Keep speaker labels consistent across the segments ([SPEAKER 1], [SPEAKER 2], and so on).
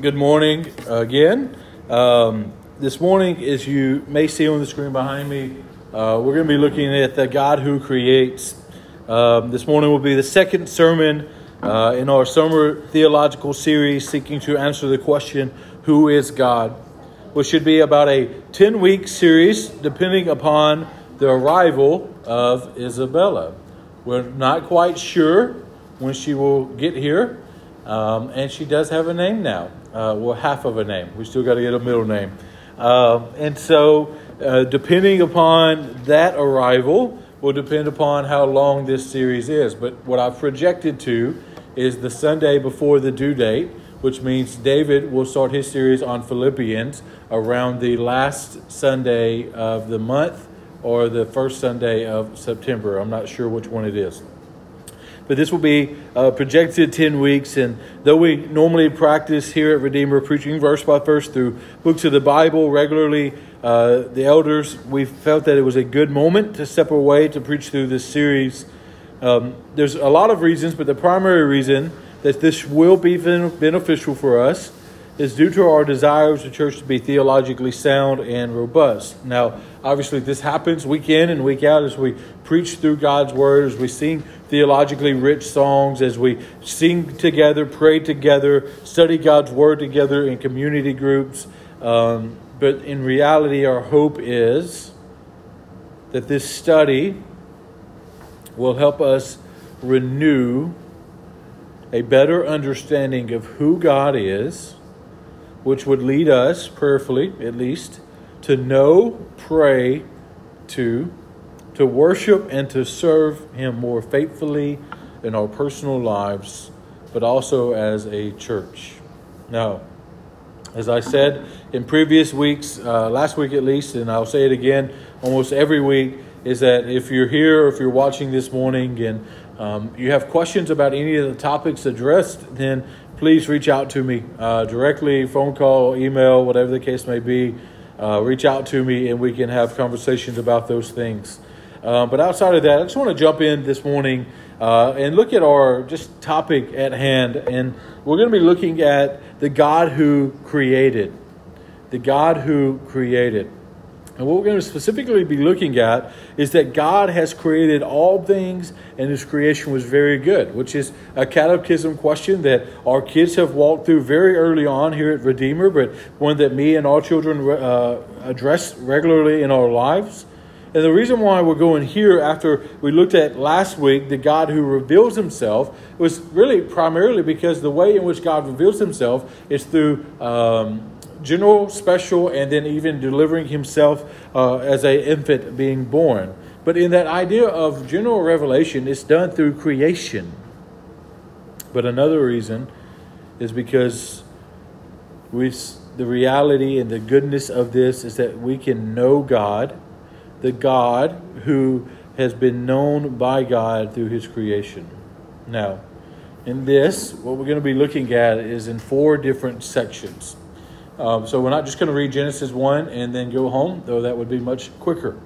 [SPEAKER 1] good morning again. Um, this morning, as you may see on the screen behind me, uh, we're going to be looking at the God who creates. Um, this morning will be the second sermon uh, in our summer theological series seeking to answer the question, Who is God? which should be about a 10 week series depending upon the arrival of Isabella. We're not quite sure when she will get here. Um, and she does have a name now. Uh, well, half of a name. We still got to get a middle name. Um, and so, uh, depending upon that arrival, will depend upon how long this series is. But what I've projected to is the Sunday before the due date, which means David will start his series on Philippians around the last Sunday of the month or the first Sunday of September. I'm not sure which one it is but this will be uh, projected 10 weeks. And though we normally practice here at Redeemer preaching verse by verse through books of the Bible regularly, uh, the elders, we felt that it was a good moment to step away to preach through this series. Um, there's a lot of reasons, but the primary reason that this will be beneficial for us is due to our desire as a church to be theologically sound and robust. Now, obviously, this happens week in and week out as we preach through God's Word, as we sing theologically rich songs, as we sing together, pray together, study God's Word together in community groups. Um, but in reality, our hope is that this study will help us renew a better understanding of who God is which would lead us, prayerfully at least, to know, pray, to, to worship and to serve Him more faithfully in our personal lives, but also as a church. Now, as I said in previous weeks, uh, last week at least, and I'll say it again almost every week, is that if you're here or if you're watching this morning and um, you have questions about any of the topics addressed, then please reach out to me uh, directly, phone call, email, whatever the case may be. Uh, reach out to me and we can have conversations about those things. Uh, but outside of that, I just want to jump in this morning uh, and look at our just topic at hand. And we're going to be looking at the God who created. The God who created. And what we're going to specifically be looking at is that God has created all things and his creation was very good, which is a catechism question that our kids have walked through very early on here at Redeemer, but one that me and our children uh, address regularly in our lives. And the reason why we're going here after we looked at last week, the God who reveals himself, was really primarily because the way in which God reveals himself is through. Um, general, special, and then even delivering himself uh, as an infant being born. But in that idea of general revelation, it's done through creation. But another reason is because we, the reality and the goodness of this is that we can know God, the God who has been known by God through his creation. Now, in this, what we're going to be looking at is in four different sections. Um, so we're not just going to read Genesis 1 and then go home, though that would be much quicker.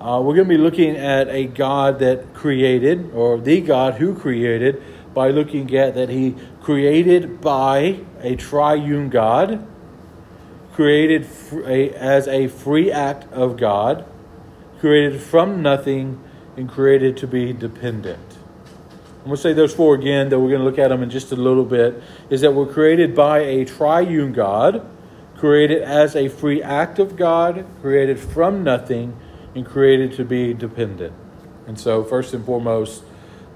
[SPEAKER 1] Uh, we're going to be looking at a God that created, or the God who created, by looking at that He created by a triune God, created as a free act of God, created from nothing, and created to be dependent. I'm going to say those four again, though we're going to look at them in just a little bit. Is that we're created by a triune God created as a free act of God, created from nothing, and created to be dependent. And so, first and foremost,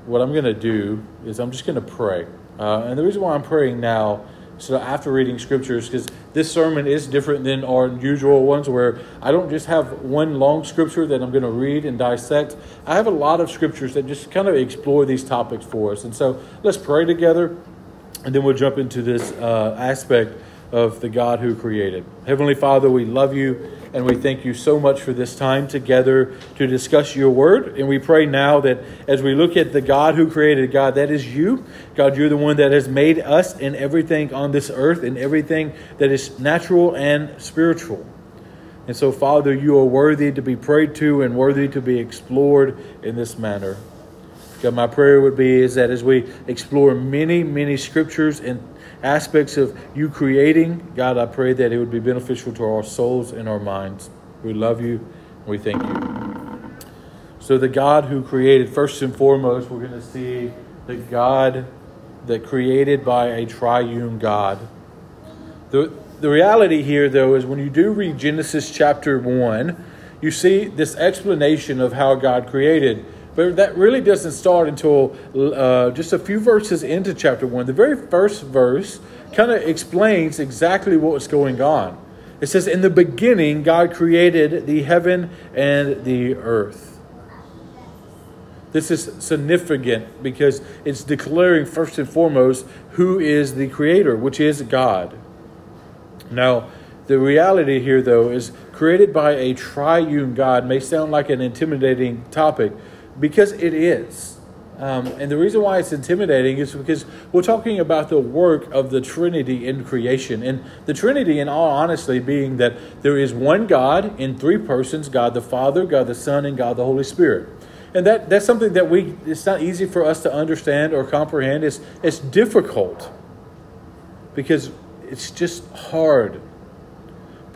[SPEAKER 1] what I'm going to do is I'm just going to pray. Uh, and the reason why I'm praying now, so after reading scriptures, because this sermon is different than our usual ones where I don't just have one long scripture that I'm going to read and dissect. I have a lot of scriptures that just kind of explore these topics for us. And so let's pray together, and then we'll jump into this uh, aspect of the God who created. Heavenly Father, we love you and we thank you so much for this time together to discuss your word. And we pray now that as we look at the God who created, God, that is you. God, you're the one that has made us and everything on this earth and everything that is natural and spiritual. And so, Father, you are worthy to be prayed to and worthy to be explored in this manner. God, my prayer would be is that as we explore many, many scriptures and aspects of you creating, God, I pray that it would be beneficial to our souls and our minds. We love you. We thank you. So, the God who created, first and foremost, we're going to see the God that created by a triune God. The, the reality here, though, is when you do read Genesis chapter 1, you see this explanation of how God created. But that really doesn't start until uh, just a few verses into chapter 1. The very first verse kind of explains exactly what's going on. It says, In the beginning, God created the heaven and the earth. This is significant because it's declaring first and foremost who is the creator, which is God. Now, the reality here, though, is created by a triune God may sound like an intimidating topic because it is. Um, and the reason why it's intimidating is because we're talking about the work of the Trinity in creation. And the Trinity, in all honesty, being that there is one God in three persons God the Father, God the Son, and God the Holy Spirit. And that, that's something that we it's not easy for us to understand or comprehend. It's, it's difficult because it's just hard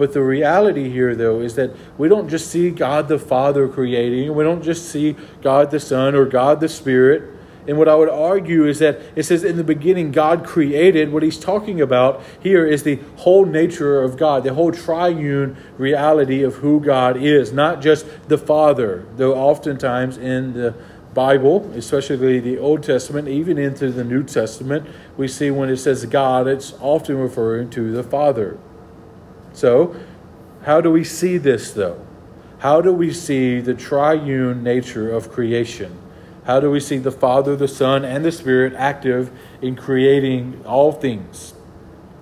[SPEAKER 1] but the reality here, though, is that we don't just see God the Father creating, we don't just see God the Son or God the Spirit. And what I would argue is that it says in the beginning, God created. What he's talking about here is the whole nature of God, the whole triune reality of who God is, not just the Father, though oftentimes in the Bible, especially the Old Testament, even into the New Testament, we see when it says God, it's often referring to the Father. So, how do we see this though? How do we see the triune nature of creation? How do we see the Father, the Son, and the Spirit active in creating all things?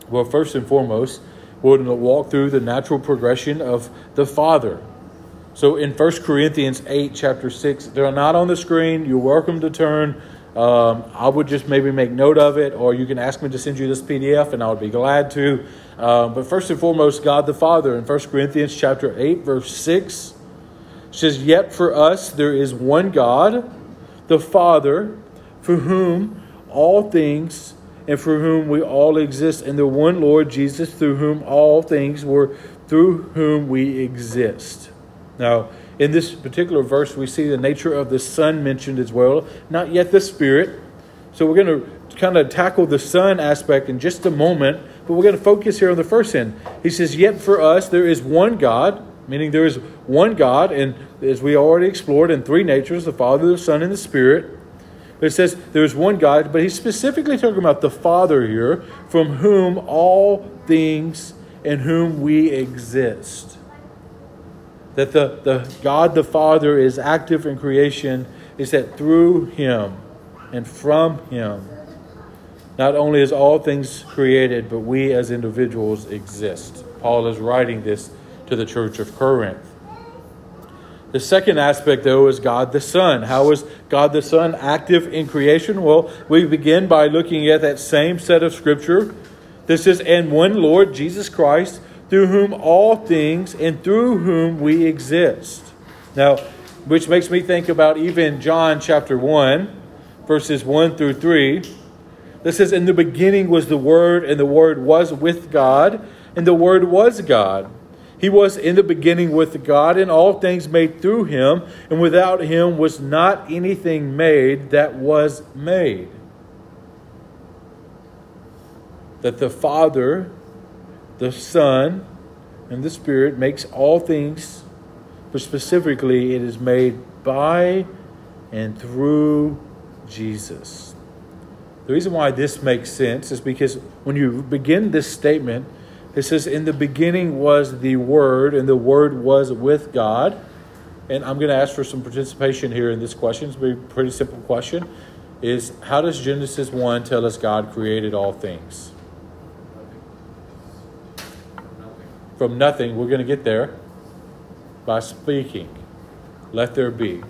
[SPEAKER 1] Well, first and foremost, we're to walk through the natural progression of the Father. So in 1 Corinthians 8, chapter 6, they're not on the screen. You're welcome to turn. Um, I would just maybe make note of it, or you can ask me to send you this PDF, and I would be glad to. Uh, but first and foremost, God the Father in 1 Corinthians chapter 8, verse 6 says, Yet for us there is one God, the Father, for whom all things and for whom we all exist, and the one Lord Jesus, through whom all things were, through whom we exist. Now, in this particular verse, we see the nature of the Son mentioned as well, not yet the Spirit. So we're going to kind of tackle the Son aspect in just a moment. But we're going to focus here on the first end. He says, Yet for us there is one God, meaning there is one God, and as we already explored in three natures the Father, the Son, and the Spirit. But it says there is one God, but he's specifically talking about the Father here, from whom all things in whom we exist. That the, the God the Father is active in creation, is that through him and from him not only is all things created, but we as individuals exist. Paul is writing this to the church of Corinth. The second aspect, though, is God the Son. How is God the Son active in creation? Well, we begin by looking at that same set of Scripture. This is, and one Lord, Jesus Christ, through whom all things and through whom we exist. Now, which makes me think about even John chapter 1, verses 1 through 3 that says, In the beginning was the Word, and the Word was with God, and the Word was God. He was in the beginning with God, and all things made through him, and without him was not anything made that was made. That the Father, the Son, and the Spirit makes all things, but specifically it is made by and through Jesus. The reason why this makes sense is because when you begin this statement, it says, In the beginning was the Word, and the Word was with God. And I'm going to ask for some participation here in this question. It's a pretty simple question. Is how does Genesis 1 tell us God created all things? From nothing, we're going to get there by speaking. Let there be.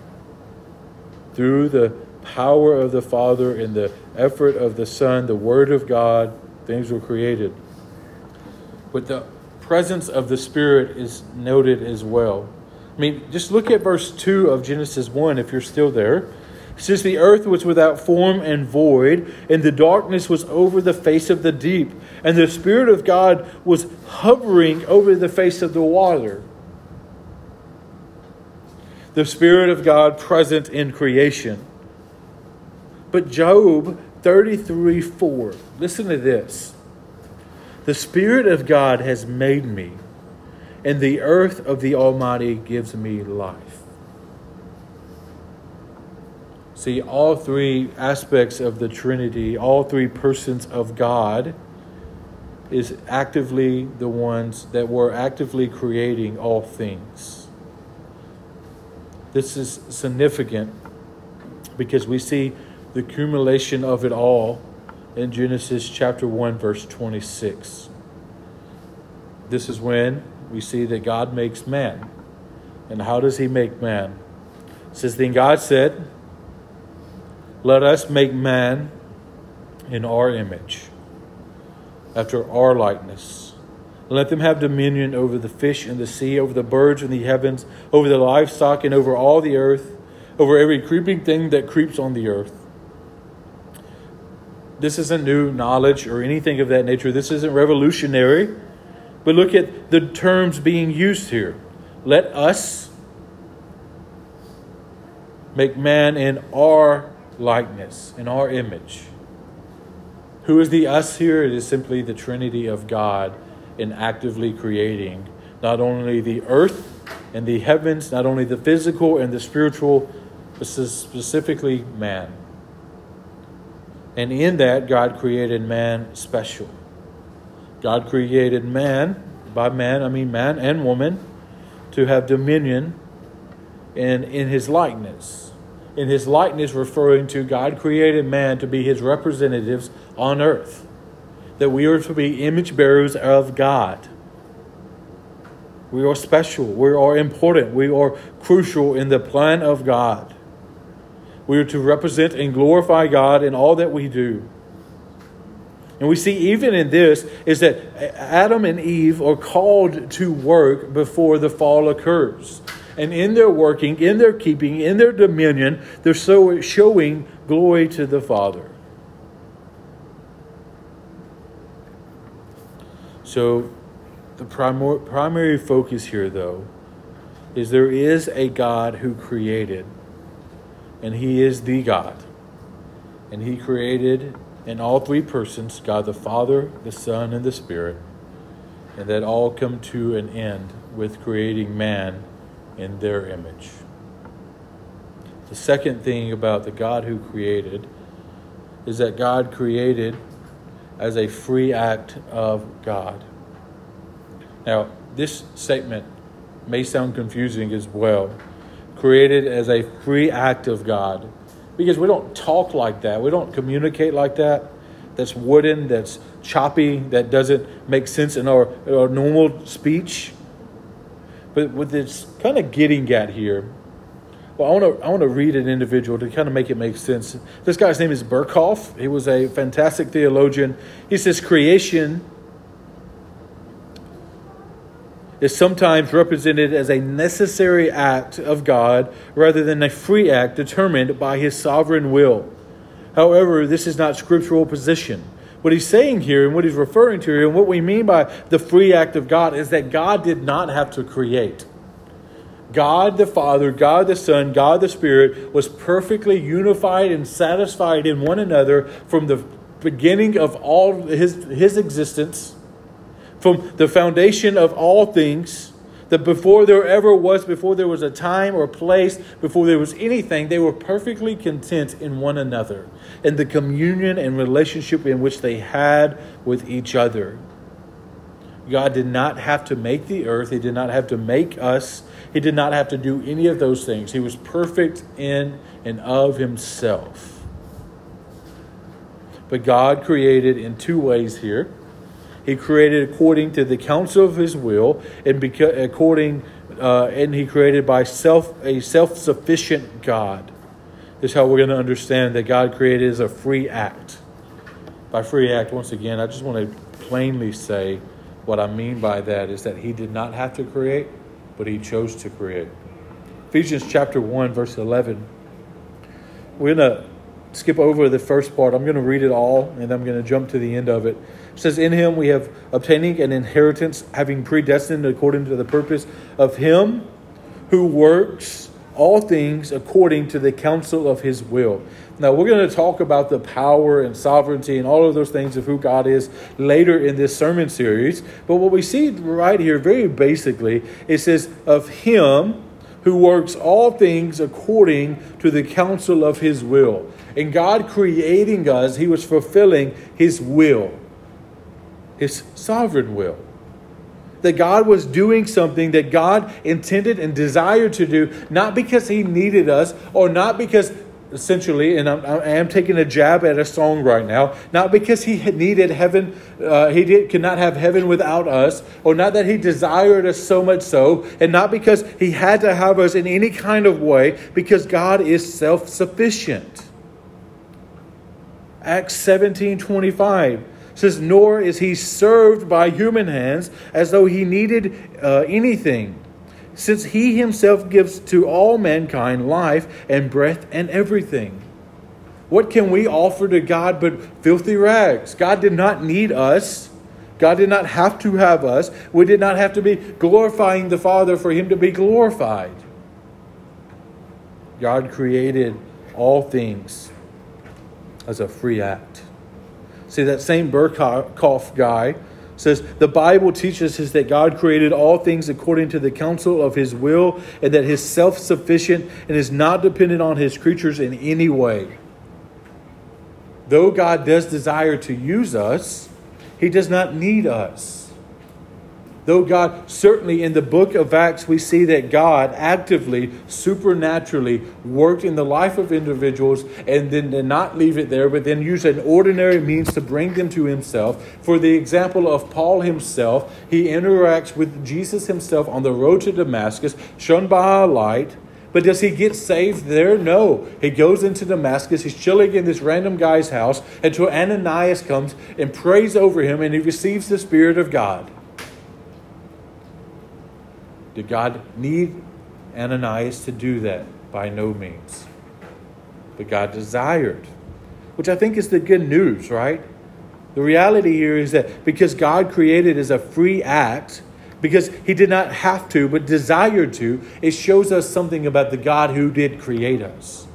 [SPEAKER 1] Through the power of the Father and the effort of the Son, the Word of God, things were created. But the presence of the Spirit is noted as well. I mean, just look at verse 2 of Genesis 1 if you're still there. since the earth was without form and void, and the darkness was over the face of the deep, and the Spirit of God was hovering over the face of the water. The Spirit of God present in creation. But Job 33 4, listen to this. The Spirit of God has made me, and the earth of the Almighty gives me life. See, all three aspects of the Trinity, all three persons of God, is actively the ones that were actively creating all things. This is significant because we see the accumulation of it all in Genesis chapter 1, verse 26. This is when we see that God makes man. And how does he make man? It says, Then God said, let us make man in our image, after our likeness. Let them have dominion over the fish in the sea, over the birds in the heavens, over the livestock, and over all the earth, over every creeping thing that creeps on the earth. This isn't new knowledge or anything of that nature. This isn't revolutionary. But look at the terms being used here. Let us make man in our likeness, in our image. Who is the us here? It is simply the Trinity of God in actively creating not only the earth and the heavens, not only the physical and the spiritual, but specifically man. And in that, God created man special. God created man, by man, I mean man and woman, to have dominion in, in his likeness in his likeness, referring to God created man to be his representatives on earth. That we are to be image bearers of God. We are special. We are important. We are crucial in the plan of God. We are to represent and glorify God in all that we do. And we see even in this is that Adam and Eve are called to work before the fall occurs. And in their working, in their keeping, in their dominion, they're so showing glory to the Father. So, the primary focus here, though, is there is a God who created, and He is the God. And He created in all three persons God the Father, the Son, and the Spirit, and that all come to an end with creating man in their image. The second thing about the God who created is that God created as a free act of God. Now, this statement may sound confusing as well. Created as a free act of God. Because we don't talk like that, we don't communicate like that. That's wooden, that's choppy, that doesn't make sense in our, our normal speech. But what it's kind of getting at here, well, I want to I want to read an individual to kind of make it make sense. This guy's name is Berkhof. He was a fantastic theologian. He says creation is sometimes represented as a necessary act of God rather than a free act determined by his sovereign will. However, this is not scriptural position. What he's saying here and what he's referring to here and what we mean by the free act of God is that God did not have to create. God the Father, God the Son, God the Spirit was perfectly unified and satisfied in one another from the beginning of all his, his existence, from the foundation of all things that before there ever was, before there was a time or place, before there was anything, they were perfectly content in one another, in the communion and relationship in which they had with each other. God did not have to make the earth, He did not have to make us, He did not have to do any of those things. He was perfect in and of Himself. But God created in two ways here. He created according to the counsel of his will, and beca- according, uh, and he created by self a self sufficient God. This is how we're going to understand that God created as a free act. By free act, once again, I just want to plainly say what I mean by that is that he did not have to create, but he chose to create. Ephesians chapter 1, verse 11 we're going to skip over the first part. I'm going to read it all, and I'm going to jump to the end of it. Says, In him we have obtaining an inheritance, having predestined according to the purpose of him who works all things according to the counsel of his will. Now, we're going to talk about the power and sovereignty and all of those things of who God is later in this sermon series. But what we see right here, very basically, it says, Of him who works all things according to the counsel of his will. And God creating us, he was fulfilling his will, his sovereign will that God was doing something that God intended and desired to do, not because He needed us or not because essentially, and I'm, I am taking a jab at a song right now, not because he needed heaven, uh, he did, could not have heaven without us, or not that he desired us so much so, and not because he had to have us in any kind of way, because God is self sufficient. Acts 17 25 says, Nor is he served by human hands as though he needed uh, anything, since he himself gives to all mankind life and breath and everything. What can we offer to God but filthy rags? God did not need us. God did not have to have us. We did not have to be glorifying the Father for him to be glorified. God created all things as a free act. See, that same Berkhof guy says the Bible teaches us that God created all things according to the counsel of his will and that he's self sufficient and is not dependent on his creatures in any way. Though God does desire to use us, he does not need us. Though God, certainly in the book of Acts, we see that God actively, supernaturally worked in the life of individuals and then did not leave it there, but then used an ordinary means to bring them to Himself. For the example of Paul himself, he interacts with Jesus himself on the road to Damascus, shown by a light. But does he get saved there? No. He goes into Damascus. He's chilling in this random guy's house until Ananias comes and prays over him and he receives the Spirit of God. Did God need Ananias to do that? By no means. But God desired, which I think is the good news, right? The reality here is that because God created as a free act, because he did not have to, but desired to, it shows us something about the God who did create us.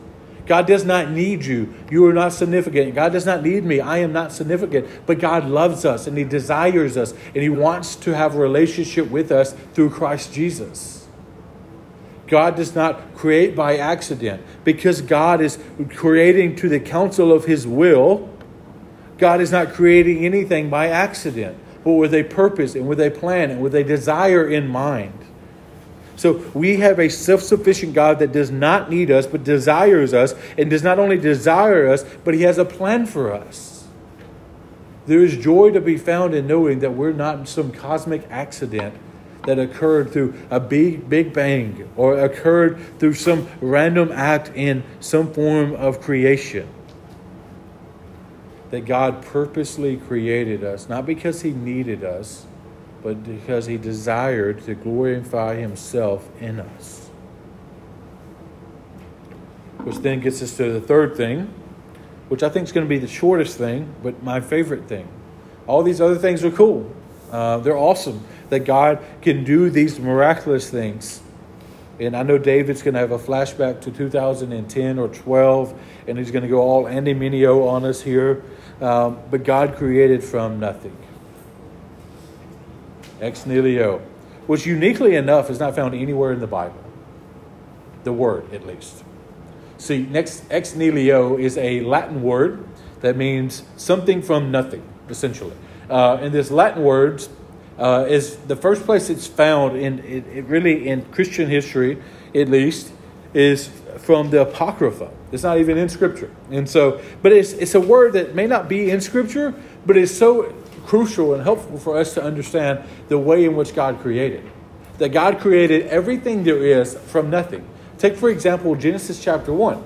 [SPEAKER 1] God does not need you. You are not significant. God does not need me. I am not significant. But God loves us and He desires us and He wants to have a relationship with us through Christ Jesus. God does not create by accident because God is creating to the counsel of His will. God is not creating anything by accident, but with a purpose and with a plan and with a desire in mind. So we have a self sufficient God that does not need us, but desires us, and does not only desire us, but He has a plan for us. There is joy to be found in knowing that we're not some cosmic accident that occurred through a big, big bang or occurred through some random act in some form of creation. That God purposely created us, not because He needed us but because he desired to glorify himself in us. Which then gets us to the third thing, which I think is going to be the shortest thing, but my favorite thing. All these other things are cool. Uh, they're awesome that God can do these miraculous things. And I know David's going to have a flashback to 2010 or 12, and he's going to go all Andy Mineo on us here. Um, but God created from nothing ex nihilo, which uniquely enough is not found anywhere in the Bible. The word, at least. See, next, ex nihilo is a Latin word that means something from nothing, essentially. Uh, and this Latin word uh, is the first place it's found in it, it really in Christian history, at least, is from the Apocrypha. It's not even in Scripture, and so, but it's it's a word that may not be in Scripture, but it's so crucial and helpful for us to understand the way in which God created. That God created everything there is from nothing. Take, for example, Genesis chapter 1.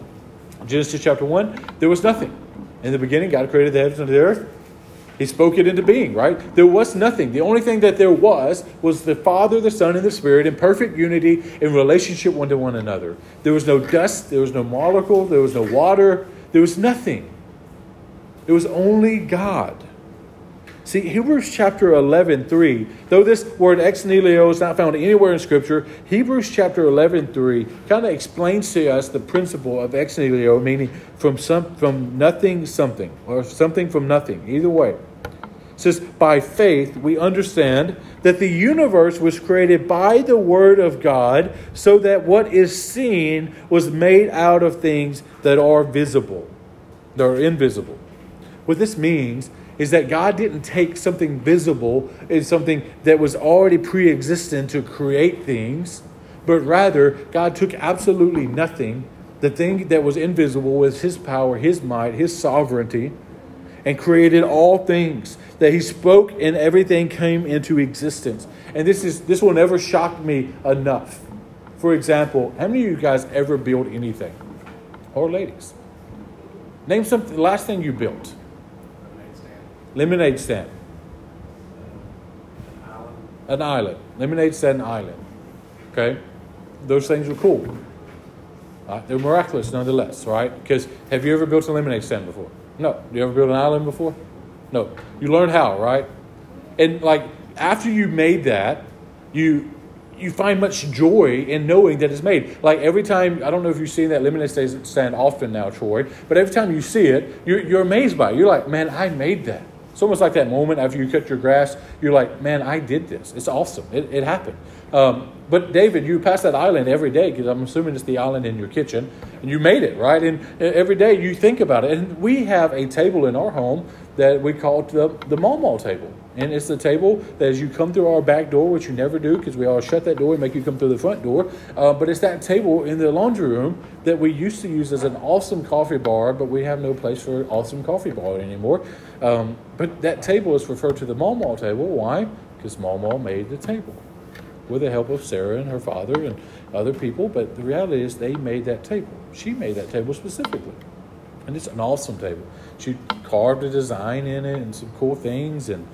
[SPEAKER 1] Genesis chapter 1, there was nothing. In the beginning, God created the heavens and the earth. He spoke it into being, right? There was nothing. The only thing that there was was the Father, the Son, and the Spirit in perfect unity in relationship one to one another. There was no dust, there was no molecule, there was no water, there was nothing. It was only God. See, Hebrews chapter 11, 3, though this word ex nihilo is not found anywhere in Scripture, Hebrews chapter 11, 3 kind of explains to us the principle of ex nihilo, meaning from, some, from nothing something, or something from nothing, either way. It says, by faith, we understand that the universe was created by the Word of God, so that what is seen was made out of things that are visible, that are invisible. What this means is that God didn't take something visible and something that was already pre existent to create things, but rather God took absolutely nothing, the thing that was invisible was His power, His might, His sovereignty, and created all things. That He spoke and everything came into existence. And this, is, this will never shock me enough. For example, how many of you guys ever built anything? Or ladies? Name something, last thing you built. Lemonade stand. An island. Lemonade stand island. Okay? Those things are cool. Uh, they're miraculous nonetheless, right? Because have you ever built a lemonade stand before? No. You ever built an island before? No. You learn how, right? And like after you made that, you you find much joy in knowing that it's made. Like every time, I don't know if you've seen that lemonade stand often now, Troy, but every time you see it, you're, you're amazed by it. You're like, man, I made that. It's almost like that moment after you cut your grass. You're like, man, I did this. It's awesome. It, it happened. Um, but David, you pass that island every day because I'm assuming it's the island in your kitchen, and you made it right. And every day you think about it. And we have a table in our home that we call the the mall table, and it's the table that as you come through our back door, which you never do because we all shut that door and make you come through the front door. Uh, but it's that table in the laundry room that we used to use as an awesome coffee bar, but we have no place for an awesome coffee bar anymore. Um, but that table is referred to the mall table. Why? Because Mall made the table with the help of Sarah and her father and other people. But the reality is, they made that table. She made that table specifically. And it's an awesome table. She carved a design in it and some cool things. And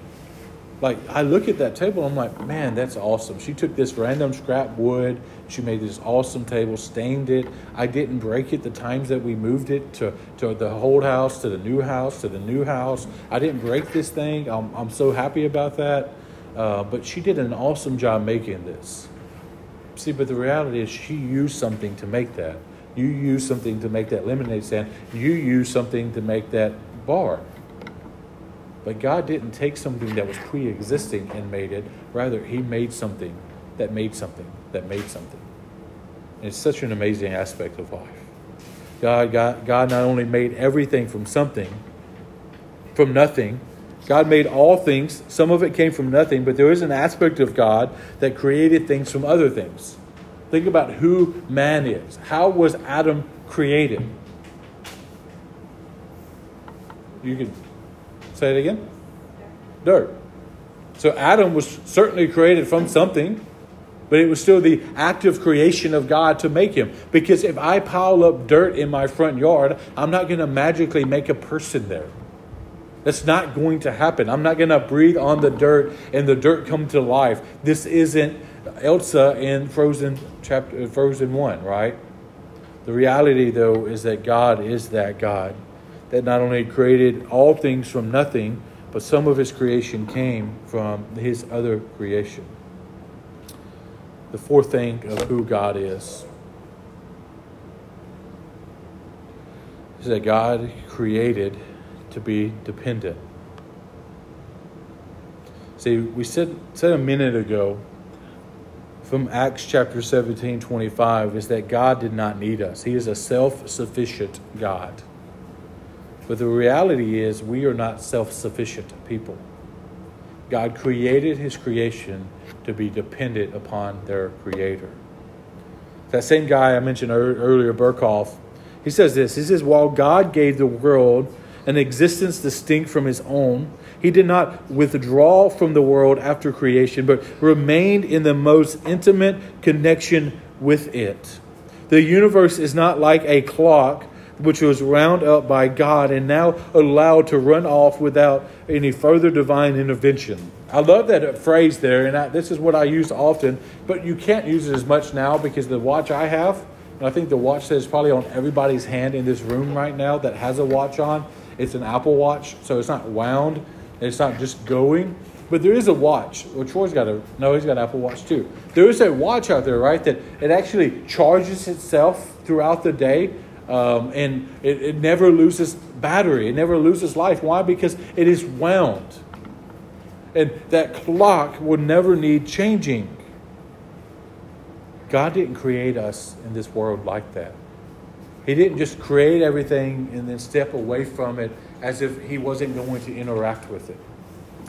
[SPEAKER 1] like, I look at that table, I'm like, man, that's awesome. She took this random scrap wood. She made this awesome table, stained it. I didn't break it the times that we moved it to, to the old house, to the new house, to the new house. I didn't break this thing. I'm, I'm so happy about that. Uh, but she did an awesome job making this. See, but the reality is, she used something to make that. You use something to make that lemonade stand. You use something to make that bar. But God didn't take something that was pre existing and made it. Rather, He made something that made something that made something. And it's such an amazing aspect of life. God, God, God not only made everything from something, from nothing, God made all things. Some of it came from nothing, but there is an aspect of God that created things from other things. Think about who man is. How was Adam created? You can say it again? Dirt. So Adam was certainly created from something, but it was still the active creation of God to make him. Because if I pile up dirt in my front yard, I'm not going to magically make a person there. That's not going to happen. I'm not going to breathe on the dirt and the dirt come to life. This isn't Elsa in Frozen chapter Frozen 1, right? The reality though is that God is that God that not only created all things from nothing, but some of his creation came from his other creation. The fourth thing of who God is is that God created to be dependent. See, we said, said a minute ago from Acts chapter 17 25 is that God did not need us. He is a self sufficient God. But the reality is, we are not self sufficient people. God created His creation to be dependent upon their Creator. That same guy I mentioned earlier, Berkhof, he says this He says, While God gave the world an existence distinct from his own. He did not withdraw from the world after creation, but remained in the most intimate connection with it. The universe is not like a clock which was wound up by God and now allowed to run off without any further divine intervention. I love that phrase there, and I, this is what I use often, but you can't use it as much now because the watch I have, and I think the watch that is probably on everybody's hand in this room right now that has a watch on, it's an Apple Watch, so it's not wound, it's not just going. But there is a watch. Well, Troy's got a no. He's got Apple Watch too. There is a watch out there, right? That it actually charges itself throughout the day, um, and it, it never loses battery. It never loses life. Why? Because it is wound, and that clock will never need changing. God didn't create us in this world like that. He didn't just create everything and then step away from it as if He wasn't going to interact with it.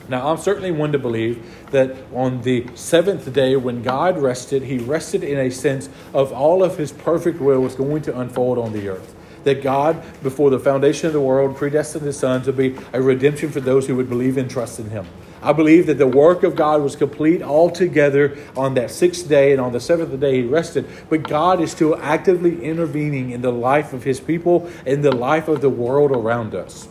[SPEAKER 1] Now, I'm certainly one to believe that on the seventh day, when God rested, He rested in a sense of all of His perfect will was going to unfold on the earth. That God, before the foundation of the world, predestined His Son to be a redemption for those who would believe and trust in Him. I believe that the work of God was complete altogether on that sixth day, and on the seventh day He rested. But God is still actively intervening in the life of His people, in the life of the world around us.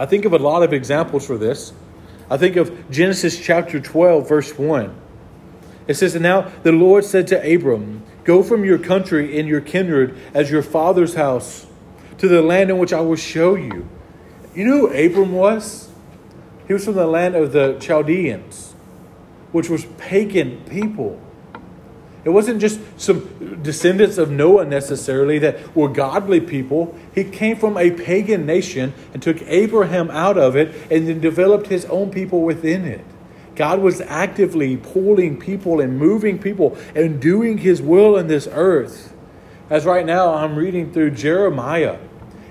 [SPEAKER 1] I think of a lot of examples for this. I think of Genesis chapter 12, verse 1. It says, And now the Lord said to Abram, Go from your country and your kindred as your father's house to the land in which I will show you. You know who Abram was? He was from the land of the Chaldeans, which was pagan people. It wasn't just some descendants of Noah necessarily that were godly people. He came from a pagan nation and took Abraham out of it and then developed his own people within it. God was actively pulling people and moving people and doing his will in this earth. As right now I'm reading through Jeremiah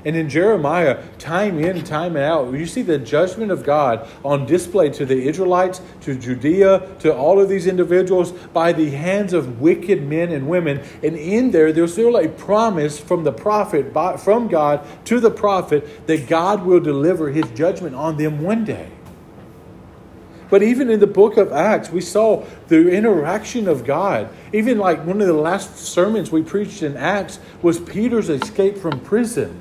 [SPEAKER 1] and in Jeremiah, time in, time out, you see the judgment of God on display to the Israelites, to Judea, to all of these individuals by the hands of wicked men and women. And in there, there's still a promise from the prophet, from God to the prophet, that God will deliver his judgment on them one day. But even in the book of Acts, we saw the interaction of God. Even like one of the last sermons we preached in Acts was Peter's escape from prison.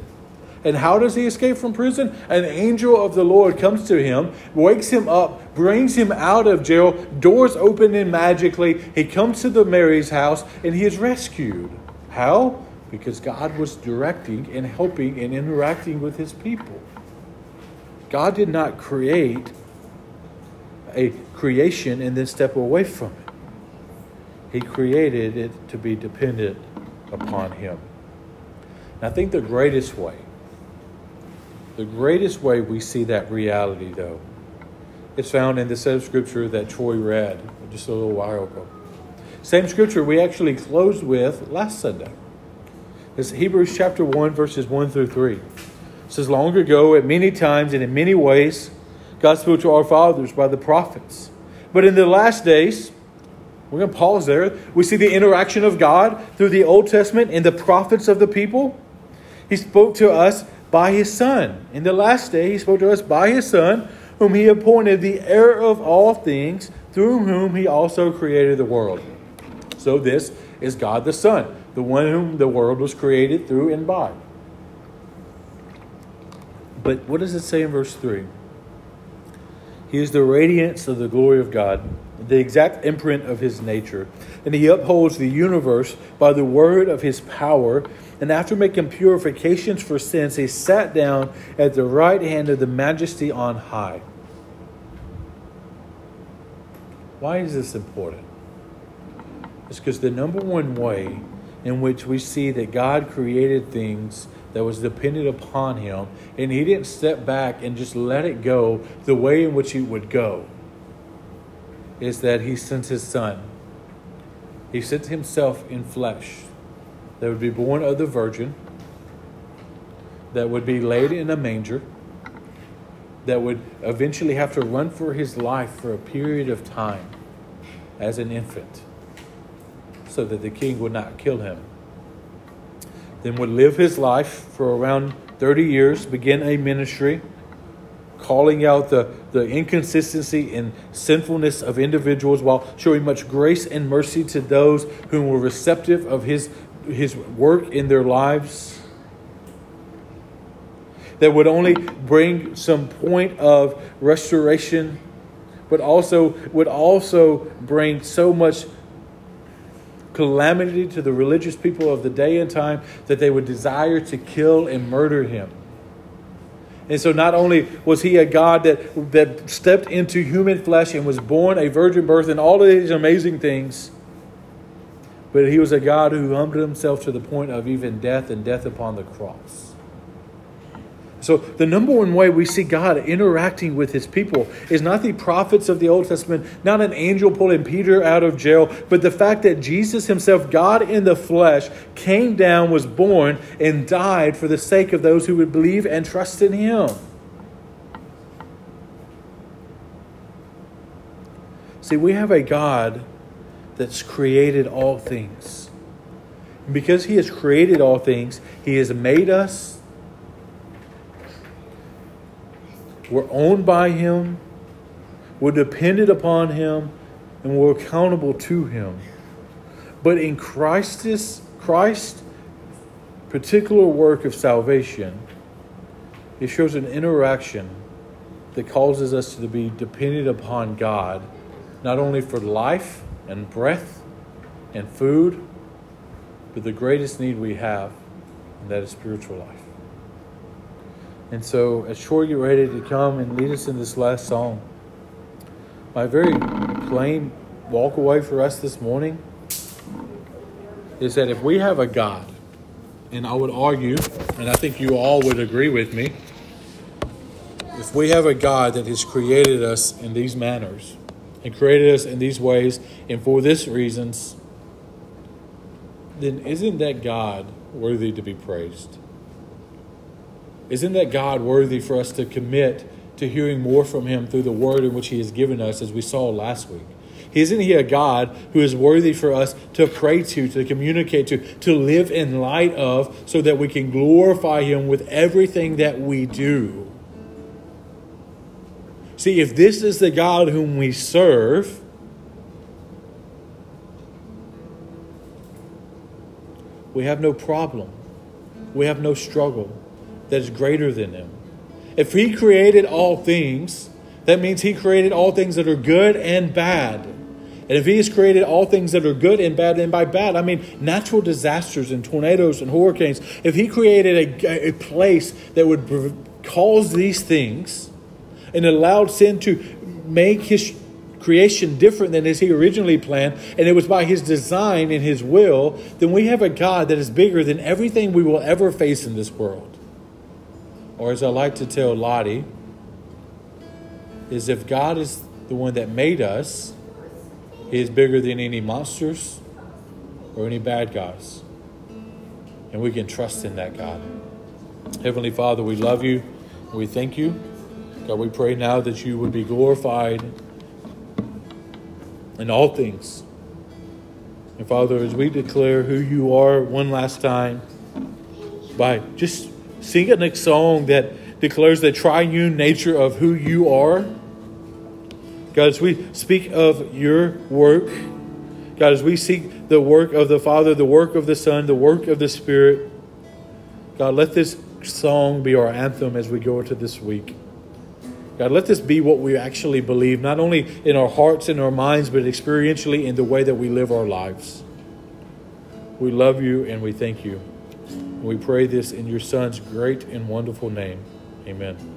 [SPEAKER 1] And how does he escape from prison? An angel of the Lord comes to him, wakes him up, brings him out of jail, doors open in magically. He comes to the Mary's house and he is rescued. How? Because God was directing and helping and interacting with his people. God did not create a creation and then step away from it. He created it to be dependent upon Him. And I think the greatest way the greatest way we see that reality, though, is found in the same scripture that Troy read just a little while ago. Same scripture we actually closed with last Sunday. It's Hebrews chapter 1, verses 1 through 3. It says, Long ago, at many times and in many ways, God spoke to our fathers by the prophets. But in the last days, we're going to pause there. We see the interaction of God through the Old Testament and the prophets of the people. He spoke to us by his Son. In the last day, he spoke to us by his Son, whom he appointed the heir of all things, through whom he also created the world. So, this is God the Son, the one whom the world was created through and by. But what does it say in verse 3? He is the radiance of the glory of God, the exact imprint of his nature, and he upholds the universe by the word of his power and after making purifications for sins, he sat down at the right hand of the majesty on high. Why is this important? It's because the number one way in which we see that God created things that was dependent upon him, and he didn't step back and just let it go the way in which it would go, is that he sent his son. He sent himself in flesh that would be born of the virgin, that would be laid in a manger, that would eventually have to run for his life for a period of time as an infant, so that the king would not kill him. Then would live his life for around 30 years, begin a ministry, calling out the, the inconsistency and sinfulness of individuals while showing much grace and mercy to those who were receptive of his his work in their lives that would only bring some point of restoration, but also would also bring so much calamity to the religious people of the day and time that they would desire to kill and murder him. And so not only was he a God that, that stepped into human flesh and was born a virgin birth and all of these amazing things, but he was a God who humbled himself to the point of even death and death upon the cross. So, the number one way we see God interacting with his people is not the prophets of the Old Testament, not an angel pulling Peter out of jail, but the fact that Jesus himself, God in the flesh, came down, was born, and died for the sake of those who would believe and trust in him. See, we have a God that's created all things. And because he has created all things, he has made us We're owned by Him, we're dependent upon Him, and we're accountable to Him. But in Christ's Christ particular work of salvation, it shows an interaction that causes us to be dependent upon God, not only for life and breath and food, but the greatest need we have, and that is spiritual life. And so, as Troy get ready to come and lead us in this last song, my very plain walk away for us this morning is that if we have a God, and I would argue, and I think you all would agree with me, if we have a God that has created us in these manners and created us in these ways and for this reasons, then isn't that God worthy to be praised? Isn't that God worthy for us to commit to hearing more from Him through the word in which He has given us, as we saw last week? Isn't He a God who is worthy for us to pray to, to communicate to, to live in light of, so that we can glorify Him with everything that we do? See, if this is the God whom we serve, we have no problem. We have no struggle that is greater than him. If he created all things, that means he created all things that are good and bad. And if he has created all things that are good and bad, and by bad, I mean natural disasters and tornadoes and hurricanes, if he created a, a place that would cause these things and allowed sin to make his creation different than as he originally planned, and it was by his design and his will, then we have a God that is bigger than everything we will ever face in this world or as I like to tell Lottie, is if God is the one that made us, He is bigger than any monsters or any bad guys. And we can trust in that God. Heavenly Father, we love you. We thank you. God, we pray now that you would be glorified in all things. And Father, as we declare who you are one last time by just Sing a next song that declares the triune nature of who you are. God, as we speak of your work, God, as we seek the work of the Father, the work of the Son, the work of the Spirit, God, let this song be our anthem as we go into this week. God, let this be what we actually believe, not only in our hearts and our minds, but experientially in the way that we live our lives. We love you and we thank you. We pray this in your Son's great and wonderful name. Amen.